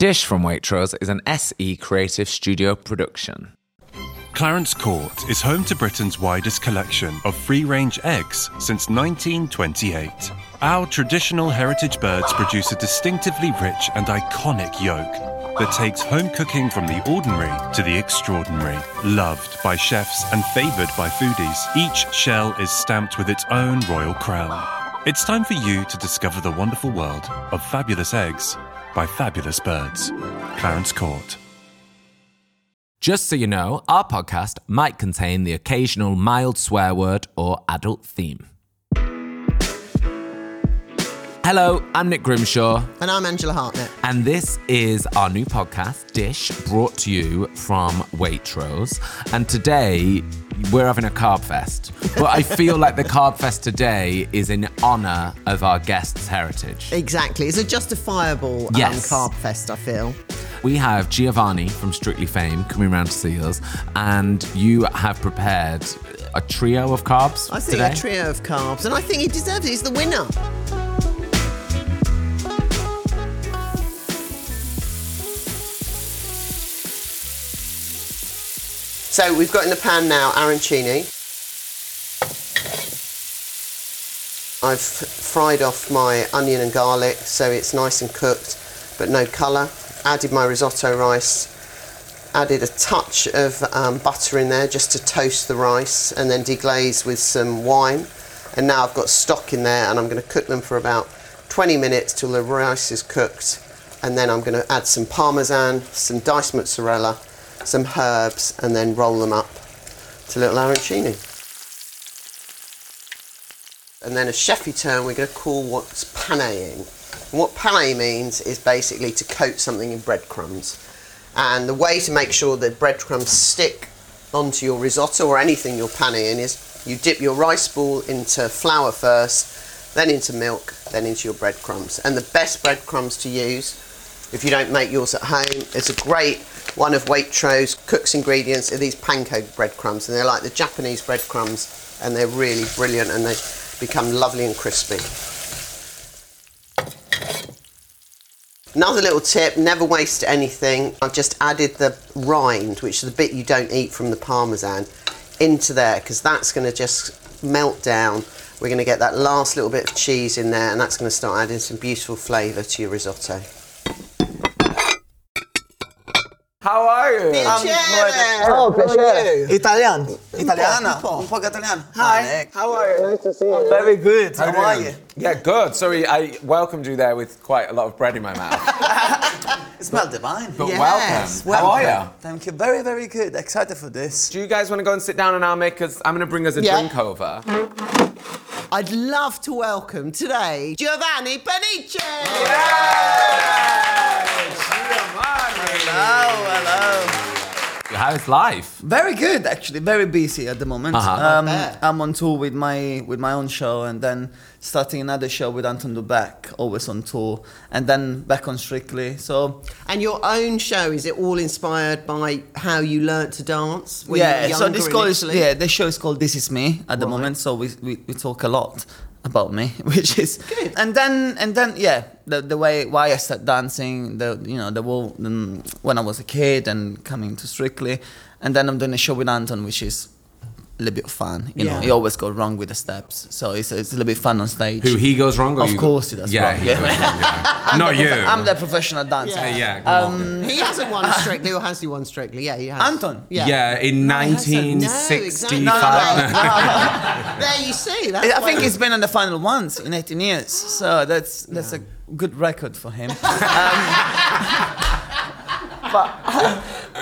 Dish from Waitrose is an SE Creative Studio production. Clarence Court is home to Britain's widest collection of free range eggs since 1928. Our traditional heritage birds produce a distinctively rich and iconic yolk that takes home cooking from the ordinary to the extraordinary. Loved by chefs and favoured by foodies, each shell is stamped with its own royal crown. It's time for you to discover the wonderful world of fabulous eggs by fabulous birds. Clarence Court. Just so you know, our podcast might contain the occasional mild swear word or adult theme. Hello, I'm Nick Grimshaw, And I'm Angela Hartnett. and this is our new podcast, Dish, brought to you from Waitrose. And today, we're having a carb fest. But I feel like the carb fest today is in honour of our guest's heritage. Exactly. It's a justifiable um, Yes. carb fest, I feel. We have Giovanni from Strictly Fame coming round to see us, and you have prepared a trio of carbs I think today. a trio of carbs, and I think he deserves it. He's the winner. So we've got in the pan now arancini. I've fried off my onion and garlic so it's nice and cooked but no colour. Added my risotto rice. Added a touch of um, butter in there just to toast the rice and then deglaze with some wine. And now I've got stock in there and I'm going to cook them for about 20 minutes till the rice is cooked. And then I'm going to add some parmesan, some diced mozzarella, some herbs, and then roll them up to little arancini. And then a chefy term we're going to call what's paneing. And what pane means is basically to coat something in breadcrumbs. And the way to make sure that breadcrumbs stick onto your risotto or anything you're paneing is you dip your rice ball into flour first, then into milk, then into your breadcrumbs. And the best breadcrumbs to use, if you don't make yours at home, is a great one of Waitrose cooks ingredients are these panko breadcrumbs, and they're like the Japanese breadcrumbs, and they're really brilliant, and they become lovely and crispy. Another little tip, never waste anything. I've just added the rind, which is the bit you don't eat from the parmesan, into there because that's going to just melt down. We're going to get that last little bit of cheese in there and that's going to start adding some beautiful flavour to your risotto. How are you? Oh, Italian. Italiana. po'. Un po' italiano. Hi, how are you? Nice to see you. Very good. How, are you? Yeah, good. Sorry, I welcomed you there with quite a lot of bread in my mouth. It smells divine. But Yes, welcome. How are you? Thank you. Very, very good. Excited for this. Do you guys want to go and sit down and I'll make us? I'm going to bring us a Yeah. drink over. I'd love to welcome today Giovanni Pernice. Hello, hello. How's life? Very good, actually. Very busy at the moment. Uh-huh. Um. I'm on tour with my with my own show, and then starting another show with Anton Du Beke, always on tour, and then back on Strictly. So And your own show, is it all inspired by how you learnt to dance? were yeah, so this call is Italy? yeah, the show is called This Is Me at the Right. moment. So we, we we talk a lot about me, which is Good. And then and then yeah, the the way why I started dancing, the you know the whole um, when I was a kid and coming to Strictly, and then I'm doing a show with Anton, which is little bit of fun. You know, he always goes wrong with the steps, so it's, it's a little bit fun on stage. Who he goes wrong? Or Of you course he does Yeah, wrong, he yeah. wrong, yeah. Not you. prof- I'm the professional dancer. Yeah. yeah, come. Um, He hasn't won Strictly, or has he won Strictly? Yeah, he has. Anton? Yeah, in No, he hasn't. No, exactly. 1965. No, no, no. there you see. That's I think he's been in the final once in 18 years, so that's that's a good record for him. Um, but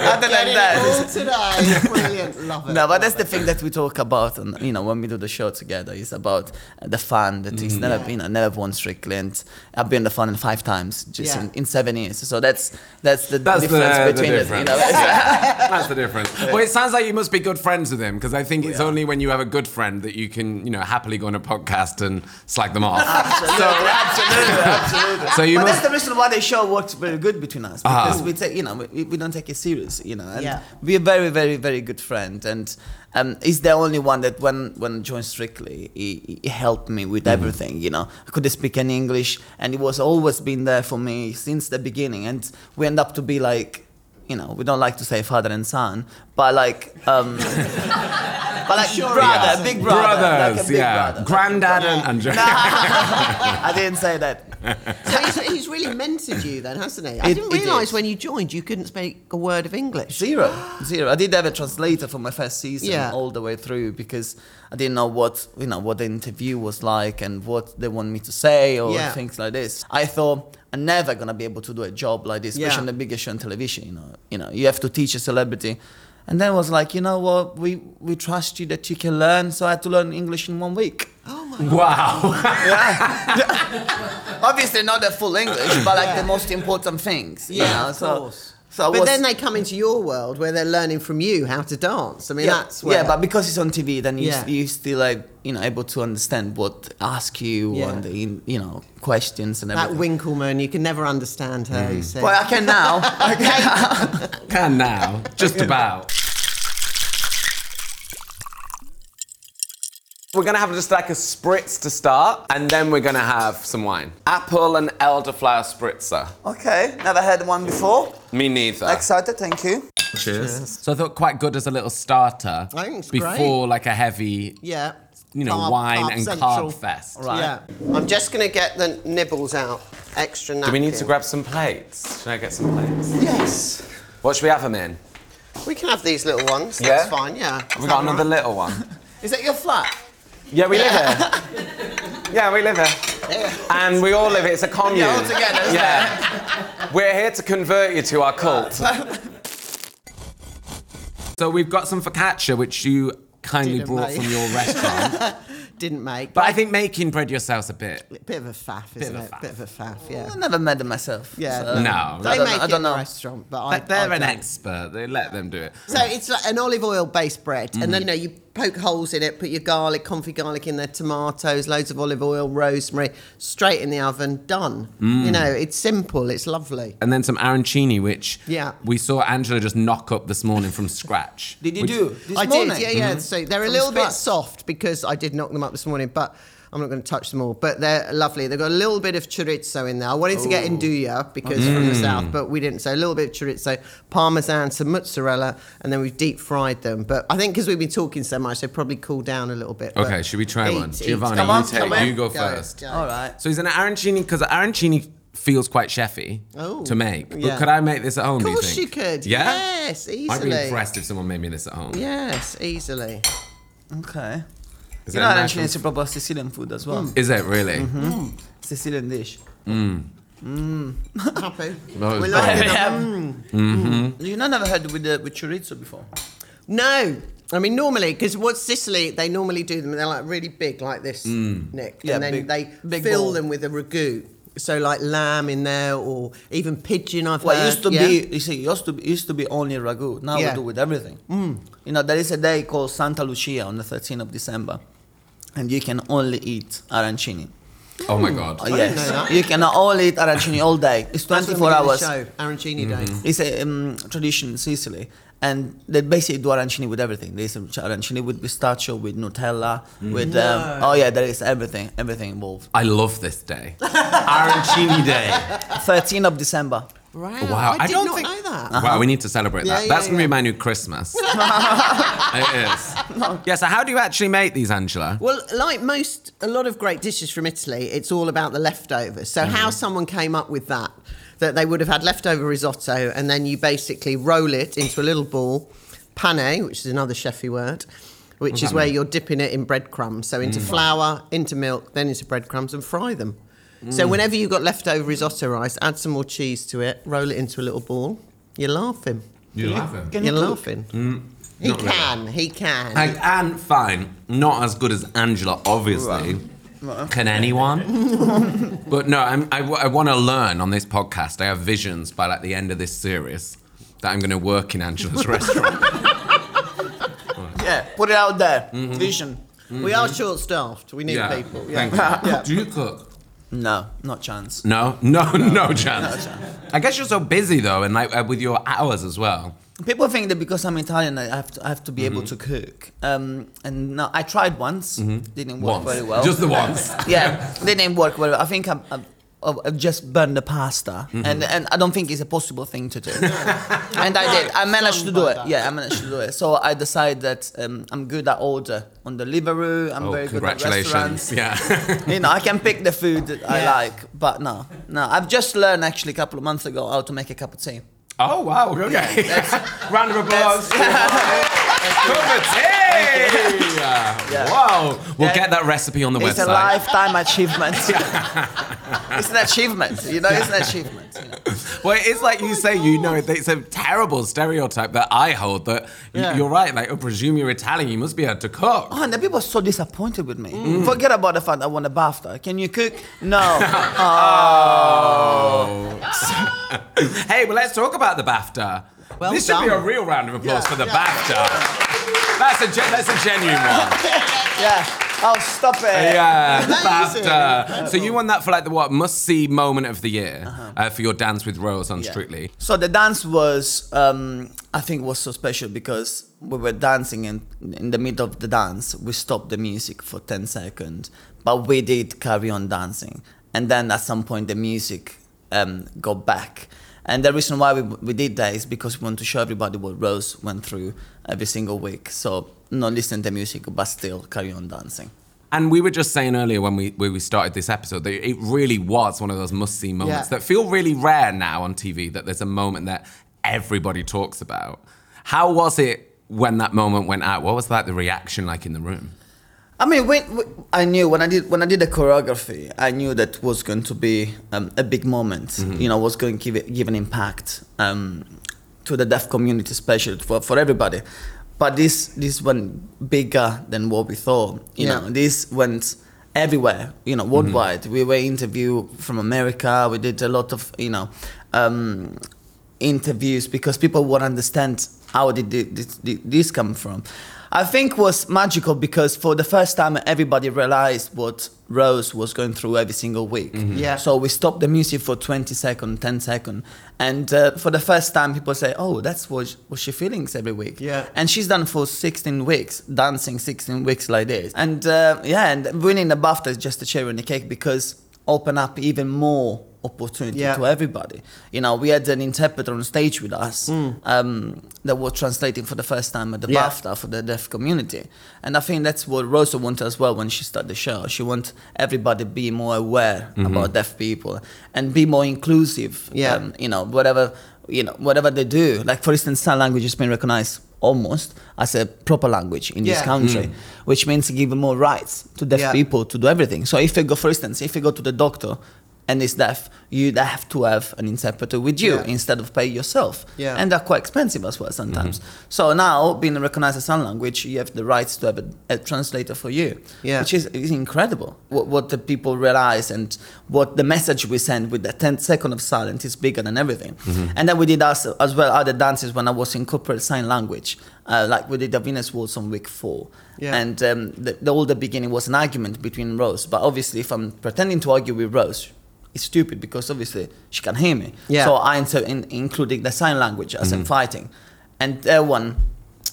other than Getting that, it today. Brilliant. Love it. no, but that's the thing that we talk about, and you know, when we do the show together, is about uh, the fun that he's never, you know, never won Strictly, and I've been the fun in five times just Yeah. in, in seven years. So that's that's the That's the- difference the between us. You difference. know, That's the difference. Well, it sounds like you must be good friends with him because I think it's only when you have a good friend that you can, you know, happily go on a podcast and slag them off. absolutely, absolutely, absolutely. So you but must. that's the reason why the show works very good between us Ah. because we take, you know, we, we don't take it serious. Lucy, you know, and Yeah. we're very, very, very good friends. And um, he's the only one that when when joined Strictly, he, he helped me with everything. You know, I couldn't speak any English, and he was always been there for me since the beginning. And we end up to be like. You know, we don't like to say father and son, but like, um, but like brother, Yeah. big brother, like Brothers, big yeah. brother. Granddad and Andrea. I didn't say that. So he's, he's really mentored you then, hasn't he? I It- didn't realise when you joined you couldn't speak a word of English. Zero, zero. I did have a translator for my first season Yeah. all the way through because I didn't know what you know what the interview was like and what they want me to say or Yeah. things like this. I thought I'm never gonna be able to do a job like this, especially Yeah. on the biggest show on television. You know, you know, you have to teach a celebrity. And then I was like, you know what, we we trust you that you can learn. So I had to learn English in one week. Oh wow. Obviously not the full English, but like the most important things. you Yeah, know, of so, course. So But was- then they come into your world where they're learning from you how to dance. I mean, yeah, that's where. yeah, but because it's on TV, then you, Yeah. you still like you know able to understand what ask you Yeah. and the you know questions and everything. that everything. Winkleman, you can never understand her. You mm. say. well, I can now. I can. Can now. Just about. We're gonna have just like a spritz to start, and then we're gonna have some wine. Apple and elderflower spritzer. okay, never had one before. Me neither. Excited, thank you. Cheers. So I thought quite good as a little starter I think it's before like a heavy, yeah. you know, Carb- wine carb and central. carb fest. Right. Yeah. I'm just going to get the nibbles out. Extra napkin. Do we need to grab some plates? Should I get some plates? Yes. What should we have them in? We can have these little ones. Yeah? That's fine, yeah. Have we got another little one? Is that your flat? Yeah, we live here. Yeah, we live here. And we all live here. It's a commune. Yeah, all together, isn't Yeah. We're here to convert you to our cult. So we've got some focaccia, which you kindly Didn't brought make. from your restaurant. Didn't make. but I think making bread yourself's a bit. bit of a faff, isn't of a it? faff. Bit of a faff, yeah. I never made them myself. Yeah. so- No. They I don't make know- I it don't in the know. restaurant, but I, But they're I an don't. expert. They let them do it. So it's like an olive oil based bread, and mm-hmm. then you know you poke holes in it, put your garlic, confit garlic in there, tomatoes, loads of olive oil, rosemary, straight in the oven, done. Mm. You know, it's simple, it's lovely. And then some arancini, which Yeah. we saw Angela just knock up this morning from scratch. Did you Which- do this I morning? did, yeah, yeah. Mm-hmm. So they're a From little bit soft because I did knock them up this morning, but I'm not going to touch them all. But they're lovely. They've got a little bit of chorizo in there. I wanted to get nduja because from the mm. south, but we didn't. So a little bit of chorizo, parmesan, some mozzarella, and then we've deep fried them. But I think because we've been talking so much, they probably cool down a little bit. Okay, should we try eat, one? eat. Giovanni, Come you, on, take, come you go, Go, first. go. All right. So he's an arancini because arancini feels quite chefy Oh, to make. But yeah. could I make this at home? Of do you course think? you could. Yeah. Yes, easily. I'd be easily. impressed if someone made me this at home. Yes, easily. Okay. Is you know, a nice arancini one? is a proper Sicilian food as well. Mm. Is it really? Mm-hmm. Mm. Sicilian dish. Mm. Happy. No, it's We good. love it. Mm. You know, never had with the, with chorizo before. No. I mean, normally, because what Sicily, they normally do them, they're like really big, like this, Nick. Yeah, and then big- they big fill ball. them with a ragu. So, like lamb in there, or even pigeon, I've Well, it used to yeah? be, you see, it used to be, used to be only ragu. Now Yeah. we do with everything. You know, there is a day called Santa Lucia on the 13th of December, and you can only eat arancini. Oh my god. Oh, didn't yes. know that. You can only eat arancini all day. It's That's when 24 we do the hours. Show, Arancini Day. It's a um, tradition in Sicily. And they basically do arancini with everything. There's arancini with pistachio, with Nutella, with um, oh yeah, there is everything, everything involved. I love this day. arancini day. 13th of December. Right. Wow, I, I did don't not think- know that. Wow, we need to celebrate Yeah, that. yeah, That's going to yeah. be my new Christmas. it is. Yeah, so how do you actually make these, Angela? Well, like most, a lot of great dishes from Italy, it's all about the leftovers. So, how mm. someone came up with that, that they would have had leftover risotto, and then you basically roll it into a little ball, pane, which is another chefy word, which is where you're dipping it in breadcrumbs. So, into mm. flour, into milk, then into breadcrumbs, and fry them. Mm. So, whenever you've got leftover risotto rice, add some more cheese to it, roll it into a little ball. You're laughing. You're laughing. Can You're laughing. cook? Laughing. he not really. can. He can. I, and fine, not as good as Angela, obviously. Can anyone? but no, I'm, I, want to learn on this podcast. I have visions by like the end of this series that I'm going to work in Angela's restaurant. Yeah, put it out there. Mm-hmm. Vision. We are short staffed. We need yeah, people. thank you. Do you cook? No, not chance. No, no, no, chance. I guess you're so busy though, and like uh, with your hours as well. People think that because I'm Italian, I have to, I have to be able to cook. Um, and no, I tried once, didn't work Once, very well. just the once. yeah, didn't work very well. I think I'm, I'm, I've just burned the pasta, and and I don't think it's a possible thing to do. and I did. I managed to do it. Yeah, I managed to do it. So I decided that um, I'm good at order on the Deliveroo. I'm Oh, very good at congratulations! restaurants. Yeah. you know, I can pick the food that I like, but no, no. I've just learned actually a couple of months ago how to make a cup of tea. oh wow. Okay. Round of applause. Tea. Wow. We'll Yeah. get that recipe on the website. It's a website. lifetime achievement. it's an achievement, you know. It's an achievement. you know. Well, it's like you say, you know, it's a terrible stereotype that I hold that y- Yeah. you're right. Like, I presume you're Italian, you must be able to cook. Oh, and the people are so disappointed with me. Forget about the fact I won a BAFTA. Can you cook? No. Oh. oh. hey, well, let's talk about the BAFTA. Well this should be a real round of applause Yeah, for the yeah. BAFTA. That's a gen- that's a genuine one. yeah. Oh, stop it. Yeah. BAFTA. So you won that for like the what must see moment of the year uh, for your dance with Rose on Strictly. So the dance was, um, I think, was so special because we were dancing, and in the middle of the dance, we stopped the music for ten seconds, but we did carry on dancing, and then at some point the music um, got back. And the reason why we, we did that is because we want to show everybody what Rose went through every single week. So not listen to music, but still carry on dancing. And we were just saying earlier when we when we started this episode that it really was one of those must see moments Yeah. that feel really rare now on TV. That there's a moment that everybody talks about. How was it when that moment went out? What was like the reaction like in the room? I mean, when, when I knew when I did when I did the choreography, I knew that was going to be um, a big moment. You know, was going to give it, give an impact um, to the deaf community, especially for, for everybody. But this this went bigger than what we thought. You Yeah. know, this went everywhere. You know, worldwide. We were interviewed from America. We did a lot of you know. Um, interviews because people would understand how did this, this come from. I think was magical because for the first time everybody realized what Rose was going through every single week. Yeah. So we stopped the music for 20 seconds, 10 seconds. And uh, for the first time people say, oh, that's what, what she feelings every week. Yeah. And she's done for 16 weeks, dancing 16 weeks like this. And uh, yeah, and winning the BAFTA is just a cherry on the cake because open up even more opportunity Yeah. to everybody. You know, we had an interpreter on stage with us um, that was translating for the first time at the. Yeah. BAFTA for the deaf community. And I think that's what Rosa wanted as well when she started the show. She wants everybody to be more aware about deaf people and be more inclusive. Yeah. Um, you know, whatever you know, whatever they do. Like for instance, sign language has been recognized almost as a proper language in this Yeah. country, which means give more rights to deaf Yeah. people to do everything. So if you go, for instance, if you go to the doctor and it's deaf, you have to have an interpreter with you Yeah. instead of pay yourself. Yeah. And they're quite expensive as well sometimes. So now, being recognized as sign language, you have the rights to have a, a translator for you, Yeah. which is, is incredible. What, what the people realize and what the message we send with the 10 second of silence is bigger than everything. And then we did us, as well other dances when I was in corporate sign language. Uh, like we did the Viennese Waltz on week four. Yeah. And um, the, the whole the beginning was an argument between Rose. But obviously, if I'm pretending to argue with Rose, it's stupid because obviously she can hear me. Yeah. So I inter- in, including the sign language as I'm fighting. And that one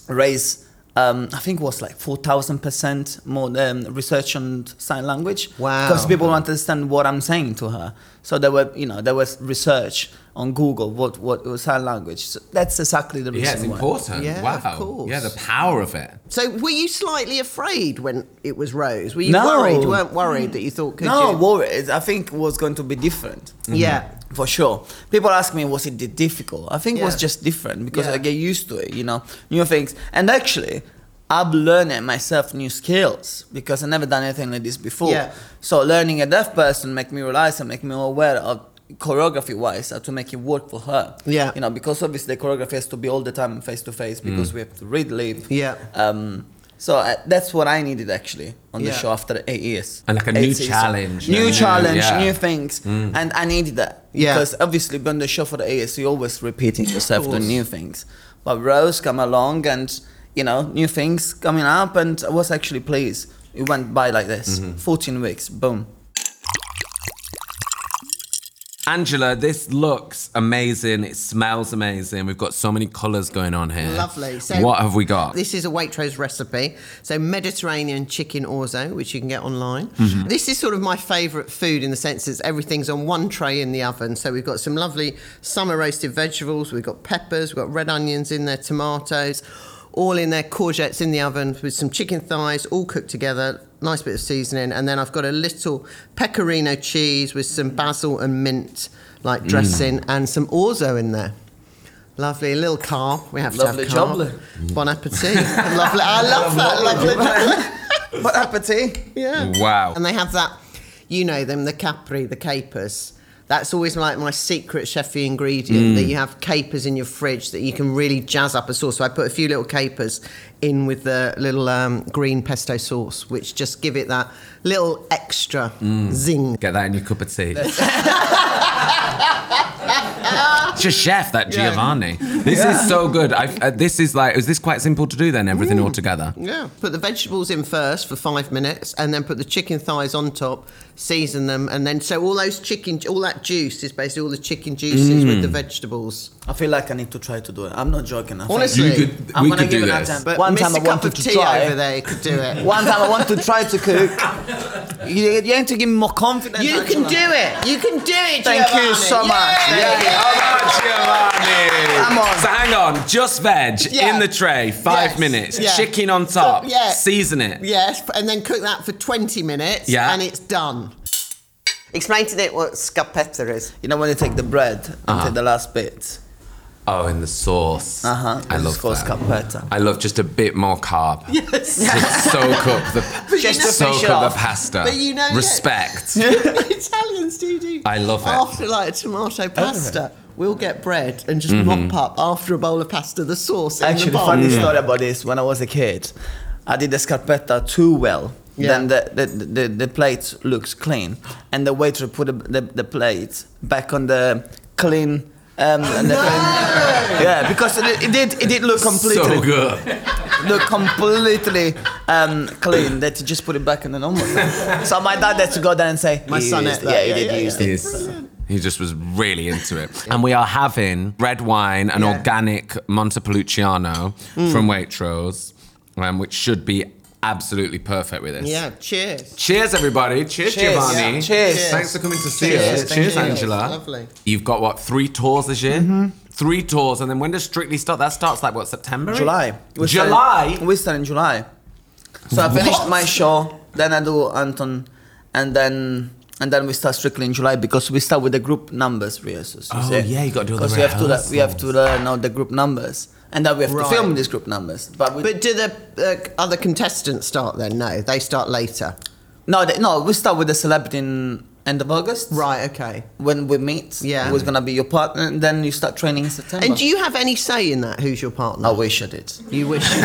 raised, um, I think it was like 4,000% more um, research on sign language. Wow. Because people want to understand what I'm saying to her. So there were, you know, there was research on Google what, what was sign language. So that's exactly the reason Yeah, it's why. important. Yeah, wow. of course. Yeah, the power of it. So were you slightly afraid when it was Rose? Were you No. worried? You weren't worried that you thought could no, you? worries. I think it was going to be different. Mm-hmm. Yeah. For sure. People ask me, was it difficult? I think it was just different because Yeah. I get used to it, you know, new things. And actually, I'm learning myself new skills because I never done anything like this before. Yeah. So learning a deaf person make me realize and make me more aware of choreography wise how to make it work for her. Yeah. You know, because obviously the choreography has to be all the time face to face because we have to read live. Yeah. Um, so uh, that's what I needed actually on the show after eight years. And like a new seasons. challenge. New Yeah. challenge, Yeah. new things, and I needed that Yeah. because obviously on the show for the AS, you always repeating yourself doing new things. But Rose come along and you know new things coming up, and I was actually pleased. It went by like this, 14 weeks, boom. Angela, this looks amazing. It smells amazing. We've got so many colours going on here. Lovely. So what have we got? This is a Waitrose recipe. So Mediterranean chicken orzo, which you can get online. Mm-hmm. This is sort of my favourite food in the sense that everything's on one tray in the oven. So we've got some lovely summer roasted vegetables. We've got peppers. We've got red onions in there, tomatoes. All in there, courgettes in the oven with some chicken thighs, all cooked together. Nice bit of seasoning, and then I've got a little pecorino cheese with some basil and mint like Mm. dressing, and some orzo in there. Lovely, a little car. We have Lovely to have carb. jubbly. Bon appetit. lovely. I love that. Lovely. jubbly. Bon appetit. Yeah. Wow. And they have that, you know them, the capri, the capers. That's always like my secret chefy ingredient Mm. that you have capers in your fridge that you can really jazz up a sauce. So I put a few little capers in with the little um, green pesto sauce, which just give it that little extra Mm. zing. Get that in your cup of tea. it's your chef, that Yeah. Giovanni. This is so good. Uh, this is like, is this quite simple to do then? Everything Mm. all together? Yeah. Put the vegetables in first for five minutes, and then put the chicken thighs on top. Season them, and then so all those chicken, all that juice is basically all the chicken juices with Mm. the vegetables. I feel like I need to try to do it. I'm not joking. I Honestly, You could, I'm we gonna could give do it a this. attempt. But One time I Cup wanted of to tea try. over there could do it. One time I want to try to cook. You, you need to give me more confidence. You can do it. You can do it. Thank you so much. Yay! Yeah, yeah. All right, Giovanni. Come on. So hang on, just veg Yeah. in the tray, five Yes, minutes, yeah. chicken on top, So- yeah. season it. Yes, and then cook that for 20 minutes. Yeah. And it's done. Explain to Nick what scarpetta is. You know when you take the bread and Uh-huh. take the last bit. Oh, in the sauce. Uh huh. I love It's called that. scarpetta. I love just a bit more carb. Yes. To soak up the Just to soak up off. the pasta. But you know- respect. Italians do do. I love it. After like a tomato pasta, we'll get bread and just Mm-hmm. mop up after a bowl of pasta the sauce in Actually, the bowl. funny story about this. When I was a kid, I did the scarpetta too well. Yeah. Then the, the, the, the plate looks clean, and the waiter put the, the, the plate back on the clean. Um, and the clean- yeah, because it, it did it did look completely So good. look completely um, clean. That you just put it back in the normal. so my dad had to go there and say, My "He son used ate it." that. Yeah, he did yeah, use yeah. it. He's, he just was really into it. And we are having red wine, an Yeah. organic Montepulciano Mm. from Waitrose, um, which should be absolutely perfect with this. Yeah, cheers. Cheers, everybody. Cheers, Cheers. Giovanni. Yeah. Cheers. Thanks for coming to see Cheers. us. Thank Cheers, you. Angela. Lovely. You've got what, three tours this year? Mm-hmm. Three tours, and then when does Strictly start? That starts like what, September? July. We start in- July? we start in July. So I finished What? my show, then I do Anton, and then and then we start strictly in July because we start with the group numbers rehearsals. you Oh, see. yeah, you gotta do all the Because we have to le- we have to learn all the group numbers, and then we have Right. to film these group numbers. But, we, But do the uh, other contestants start then? No, they start later. no, they, no, we start with the celebrity in end of August. Right, okay. When we meet, Yeah. who's gonna be your partner, and then you start training in September. And do you have any say in that? Who's your partner? I wish I did. You wish.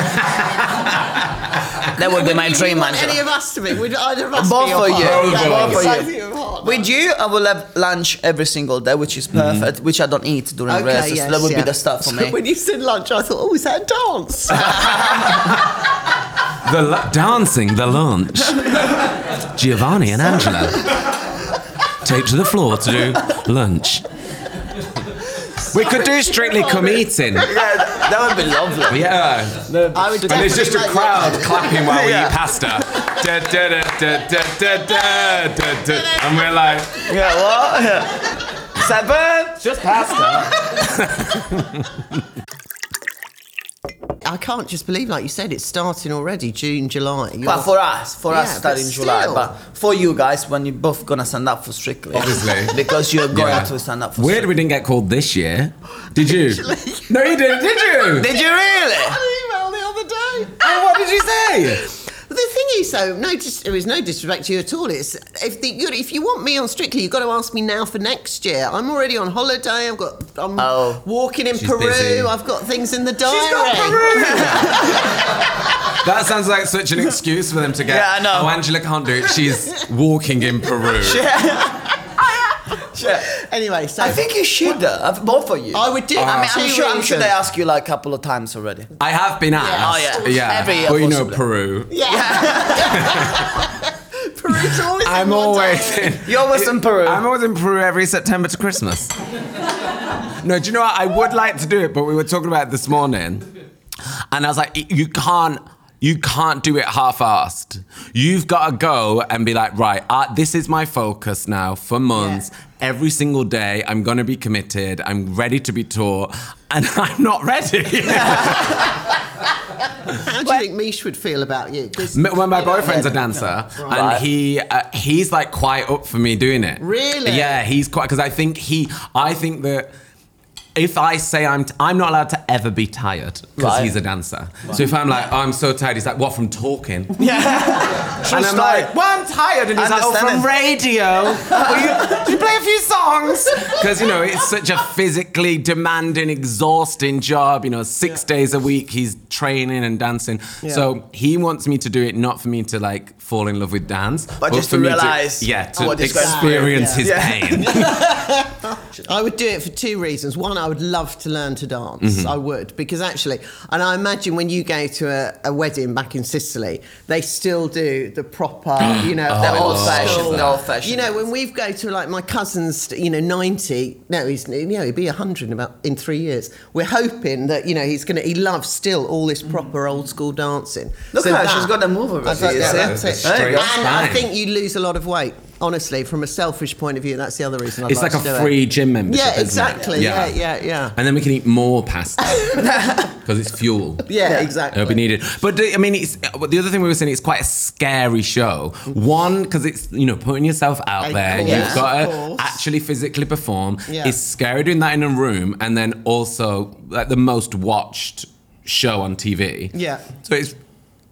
That would be my dream, Any of us to be? Would either of us Both be your for you. Both both you. Of your. With you, I will have lunch every single day, which is mm-hmm. perfect, which I don't eat during Okay, rehearsals. yes, that would yeah. be the stuff for So me. when you said lunch, I thought, oh, is that a dance? The lu- dancing, the lunch. Giovanni and Angela take to the floor to do lunch. We could do Strictly Come Eating. yeah, that would be lovely. Yeah. I would And there's just a crowd clapping while we Yeah. eat pasta. I'm real. And we're like, yeah, what? Yeah. Seven? Just pasta. I can't just believe, like you said, it's starting already, June, July. You're... But for us, for yeah, us, starting still... July. But for you guys, when you're both gonna stand up for Strictly, obviously, because you're going yeah. to stand up for. Weird, Strictly. we didn't get called this year. Did you? No, you didn't. Did you? did you really? I got an email the other day. And what did you say? The thing no, dis- there is no disrespect to you at all. It's if the, you if you want me on Strictly, you've got to ask me now for next year. I'm already on holiday. I've got I'm Oh. walking in Peru. busy. I've got things in the diary. That sounds like such an excuse for them to get. Yeah, I know. Oh, Angela can't do it. She's walking in Peru. Anyway, so I think you should, uh, both of you. I would do. I mean, I'm sure, I'm sure they asked you like a couple of times already. I have been asked. Oh, yeah. Yeah. Every year, Well, you know. Peru. Yeah. Peru's always I'm in always in. You're always in Peru. I'm always in Peru every September to Christmas. no, do you know what? I would like to do it, but we were talking about it this morning, and I was like, you can't. You can't do it half-assed. You've got to go and be like, right, uh, this is my focus now for months. Every single day, I'm going to be committed. I'm ready to be taught, and I'm not ready. How do you think Mish would feel about you? 'Cause- M- Well, my boyfriend's a dancer, Right. and he uh, he's like quite up for me doing it. Really? Yeah, he's quite because I think he I think that. If I say I'm, t- I'm not allowed to ever be tired because Right. he's a dancer. So if I'm like, oh, I'm so tired, he's like, what from talking? Yeah. and I'm like, well, I'm tired, and he's like, oh, from Understand radio. Will you, you play a few songs? Because you know it's such a physically demanding, exhausting job. You know, six days a week he's training and dancing. So he wants me to do it not for me to like fall in love with dance, but, just for to me realise yeah, to what he's going through. experience his Yeah. pain. I would do it for two reasons. One, I would love to learn to dance. Mm-hmm. I would because actually, and I imagine when you go to a, a wedding back in Sicily, they still do the proper, you know, Oh, The old old fashioned, the old fashioned. You know, when we go to like my cousin's, you know, ninety. No, he's you know he'd be hundred in about in three years. We're hoping that you know he's gonna. He loves still all this proper old school dancing. Look at her, she's got a move already, I thought, you yeah, see? that's it. There. And I think you lose a lot of weight. Honestly, from a selfish point of view, that's the other reason. I'd It's like to a do it. free gym membership. Yeah, exactly. Yeah, yeah, yeah. And then we can eat more pasta because it's fuel. Yeah, exactly. It'll be needed. But I mean, it's the other thing we were saying. It's quite a scary show. One, because it's you know putting yourself out Of there. course, You've got to actually physically perform. Yeah. It's scary doing that in a room, and then also like the most watched show on TV. Yeah. So it's.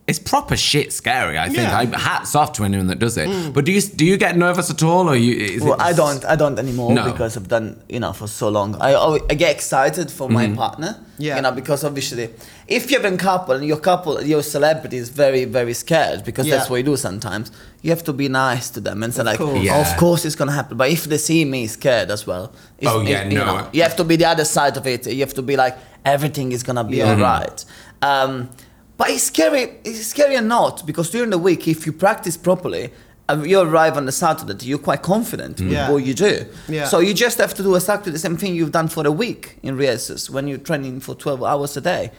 It's proper shit scary. I think. Yeah. I, hats off to anyone that does it. But do you do you get nervous at all, or you? Is Well, it I don't. I don't anymore No. because I've done you know for so long. I I get excited for my partner. Yeah. You know because obviously, if you're in couple and your couple, your celebrity is very very scared because that's what you do sometimes. You have to be nice to them and say like, course. Yeah. of course it's gonna happen. But if they see me scared as well, it's, Oh, yeah, it- you no. know, you have to be the other side of it. You have to be like everything is gonna be Yeah. Mm-hmm. alright. Um, but it's scary. It's scary or not because during the week, if you practice properly, you arrive on the Saturday, you're quite confident with Yeah. what you do. Yeah. So you just have to do exactly the same thing you've done for a week in rehearsals when you're training for 12 hours a day.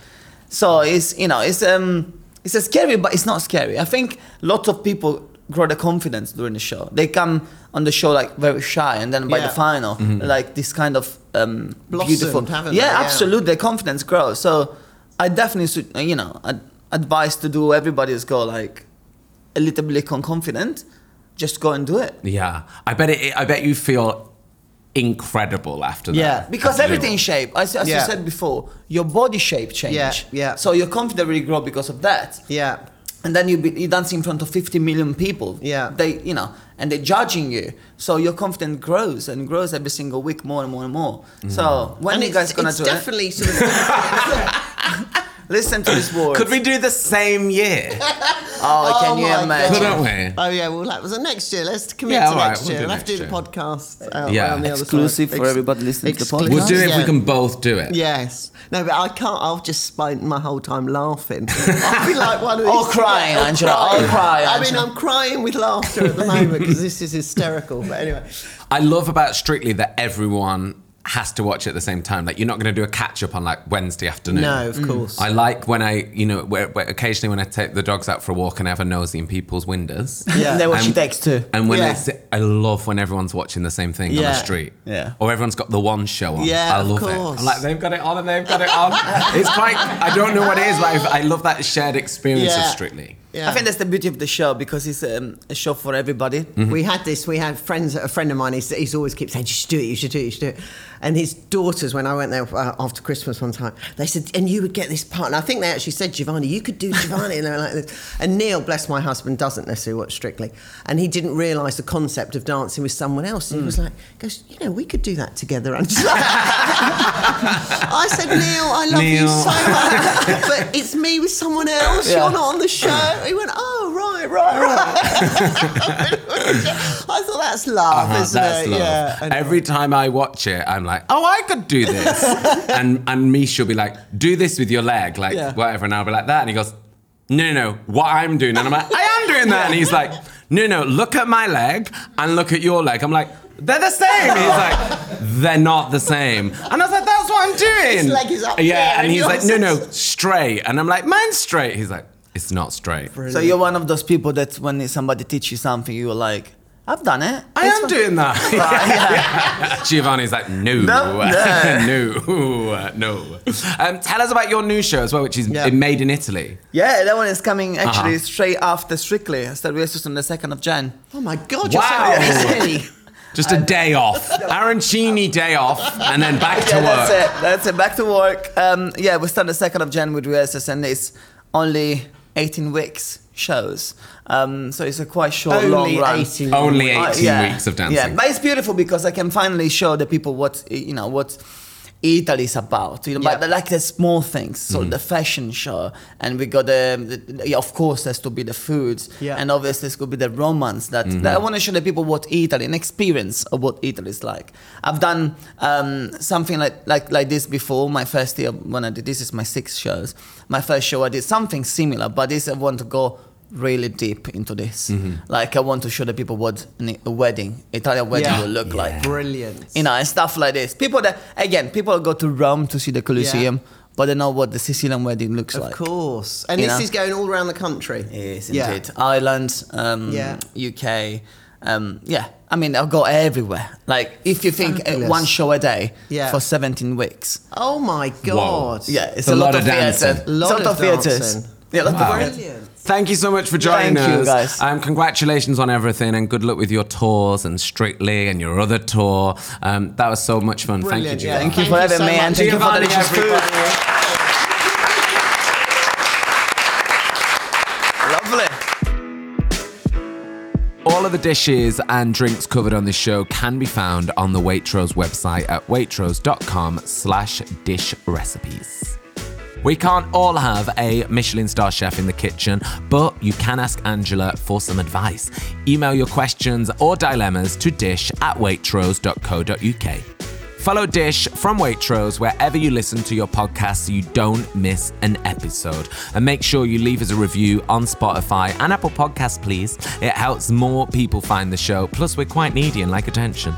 So it's you know it's um it's a scary, but it's not scary. I think lots of people grow the confidence during the show. They come on the show like very shy, and then by Yeah. the final, like this kind of um, Blossomed, beautiful. yeah, they? Yeah. absolutely. Their confidence grows. So I definitely, should, you know, I'd advise to do everybody's go like a little bit con- confident. Just go and do it. Yeah, I bet it. I bet you feel incredible after that. Yeah. Because After everything shape, as, as Yeah. you said before, your body shape change. Yeah, yeah. So your confidence really grow because of that. Yeah. And then you be, you dance in front of 50 million people. Yeah. They, you know, and they're judging you. So your confidence grows and grows every single week more and more and more. Mm. So when and you guys gonna it's do definitely sort of. it? Listen to this word. Could we do the same year? Oh, can Oh you my imagine? Couldn't we? Oh yeah, well that was a next year. Let's commit Yeah, to all right, next we'll year. do We'll have to do next the year. podcast. Uh, out Yeah. on the other Exclusive side. for everybody listening to the podcast. We'll do it if we yeah. can both do it. Yes. No, but I can't. I'll just spend my whole time laughing. I'll be like one of these. Or crying, Or Angela, or cry, I mean, Angela. I'm crying with laughter at the moment because this is hysterical. But anyway, I love about Strictly that everyone has to watch at the same time. Like you're not going to do a catch up on like Wednesday afternoon. no, of course. I like when I, you know, where, where occasionally when I take the dogs out for a walk and I have a nosy in people's windows. Yeah. And what she And- too. And when Yeah. it's, I love when everyone's watching the same thing on the street. Yeah. Or everyone's got the one show on. Yeah, I of love course. it. I'm like, they've got it on and they've got it on. it's quite, I don't know what it is, but I love that shared experience of Yeah. Strictly. Yeah. I think that's the beauty of the show because it's um, a show for everybody. Mm-hmm. We had this. We had friends. A friend of mine. He's, he's always keeps saying, "You should do it. You should do it. You should do it." And his daughters, when I went there uh, after Christmas one time, they said, "And you would get this part." And I think they actually said, "Giovanni, you could do Giovanni." and they were like this. And Neil, bless my husband, doesn't necessarily watch Strictly, and he didn't realise the concept of dancing with someone else. And he was like, "Goes, you know, we could do that together." And I said, "Neil, I love you so much, but it's me with someone else. Yeah. You're not on the show." He went, "Oh, right, right, right." I thought that's love, Uh-huh, isn't that's it? love. Yeah. Every time I watch it, I'm like, oh, I could do this. and and Misha will be like, do this with your leg, like Yeah. whatever. And I'll be like that. And he goes, no, no, no, what I'm doing. And I'm like, I am doing that. And he's like, no, no, look at my leg and look at your leg. I'm like, they're the same. He's like, they're not the same. And I was like, that's what I'm doing. His leg is up Yeah, and and he's like, no, no, straight. And I'm like, mine's straight. He's like, it's not straight. So you're one of those people that when somebody teaches you something, you're like, I've done it. I It's am fine." doing that. Giovanni's like, no, No, no, no. Um, tell us about your new show as well, which is Yeah. made in Italy. Yeah, that one is coming actually Uh-huh. straight after Strictly. I started just on the 2nd of Jan. Oh my god, you're Wow. so. Just a day off. Arancini day off, and then back to yeah, work. that's it. That's it. Back to work. Um, yeah, we start the 2nd of Jan with rehearsals and it's only 18 weeks shows. Um, so it's a quite short, Only long run. 18 Only 18 Uh, yeah. weeks of dancing. Yeah, but it's beautiful because I can finally show the people what you know what Italy is about. You know, Yeah. but like the small things, Mm-hmm. so the fashion show, and we got the, the yeah, of course there's to be the foods, Yeah. and obviously there's could be the romance that, Mm-hmm. that I want to show the people what Italy, an experience of what Italy is like. I've done um, something like like like this before. My first year when I did this is my sixth shows. My first show I did something similar, but this I want to go really deep into this. Mm-hmm. Like I want to show the people what a wedding, Italian wedding Yeah. will look like. Brilliant. You know, and stuff like this. People that again, people go to Rome to see the Colosseum, but they know what the Sicilian wedding looks Of like. Of course. And You this know? is going all around the country. Yes, Yeah. indeed. Ireland, um, Yeah. UK. Um, yeah, I mean, I'll go everywhere. Like, if you think uh, one show a day Yeah. for 17 weeks. Oh my god. Yeah, it's a a, lot lot, of of theatre. dancing. A lot It's of theatres. dancing. Yeah, a lot Wow. Brilliant. Thank you so much for joining Thank you, us. guys. Um, congratulations on everything and good luck with your tours and Strictly and your other tour. Um, that was so much fun. Brilliant. Thank you, yeah. Thank you for having me and thank you for the delicious food. Lovely. All of the dishes and drinks covered on this show can be found on the Waitrose website at waitrose.com slash dish recipes. We can't all have a Michelin star chef in the kitchen, but you can ask Angela for some advice. Email your questions or dilemmas to dish at waitrose.co.uk. Follow Dish from Waitrose wherever you listen to your podcast so you don't miss an episode. And make sure you leave us a review on Spotify and Apple Podcasts, please. It helps more people find the show. Plus, we're quite needy and like attention.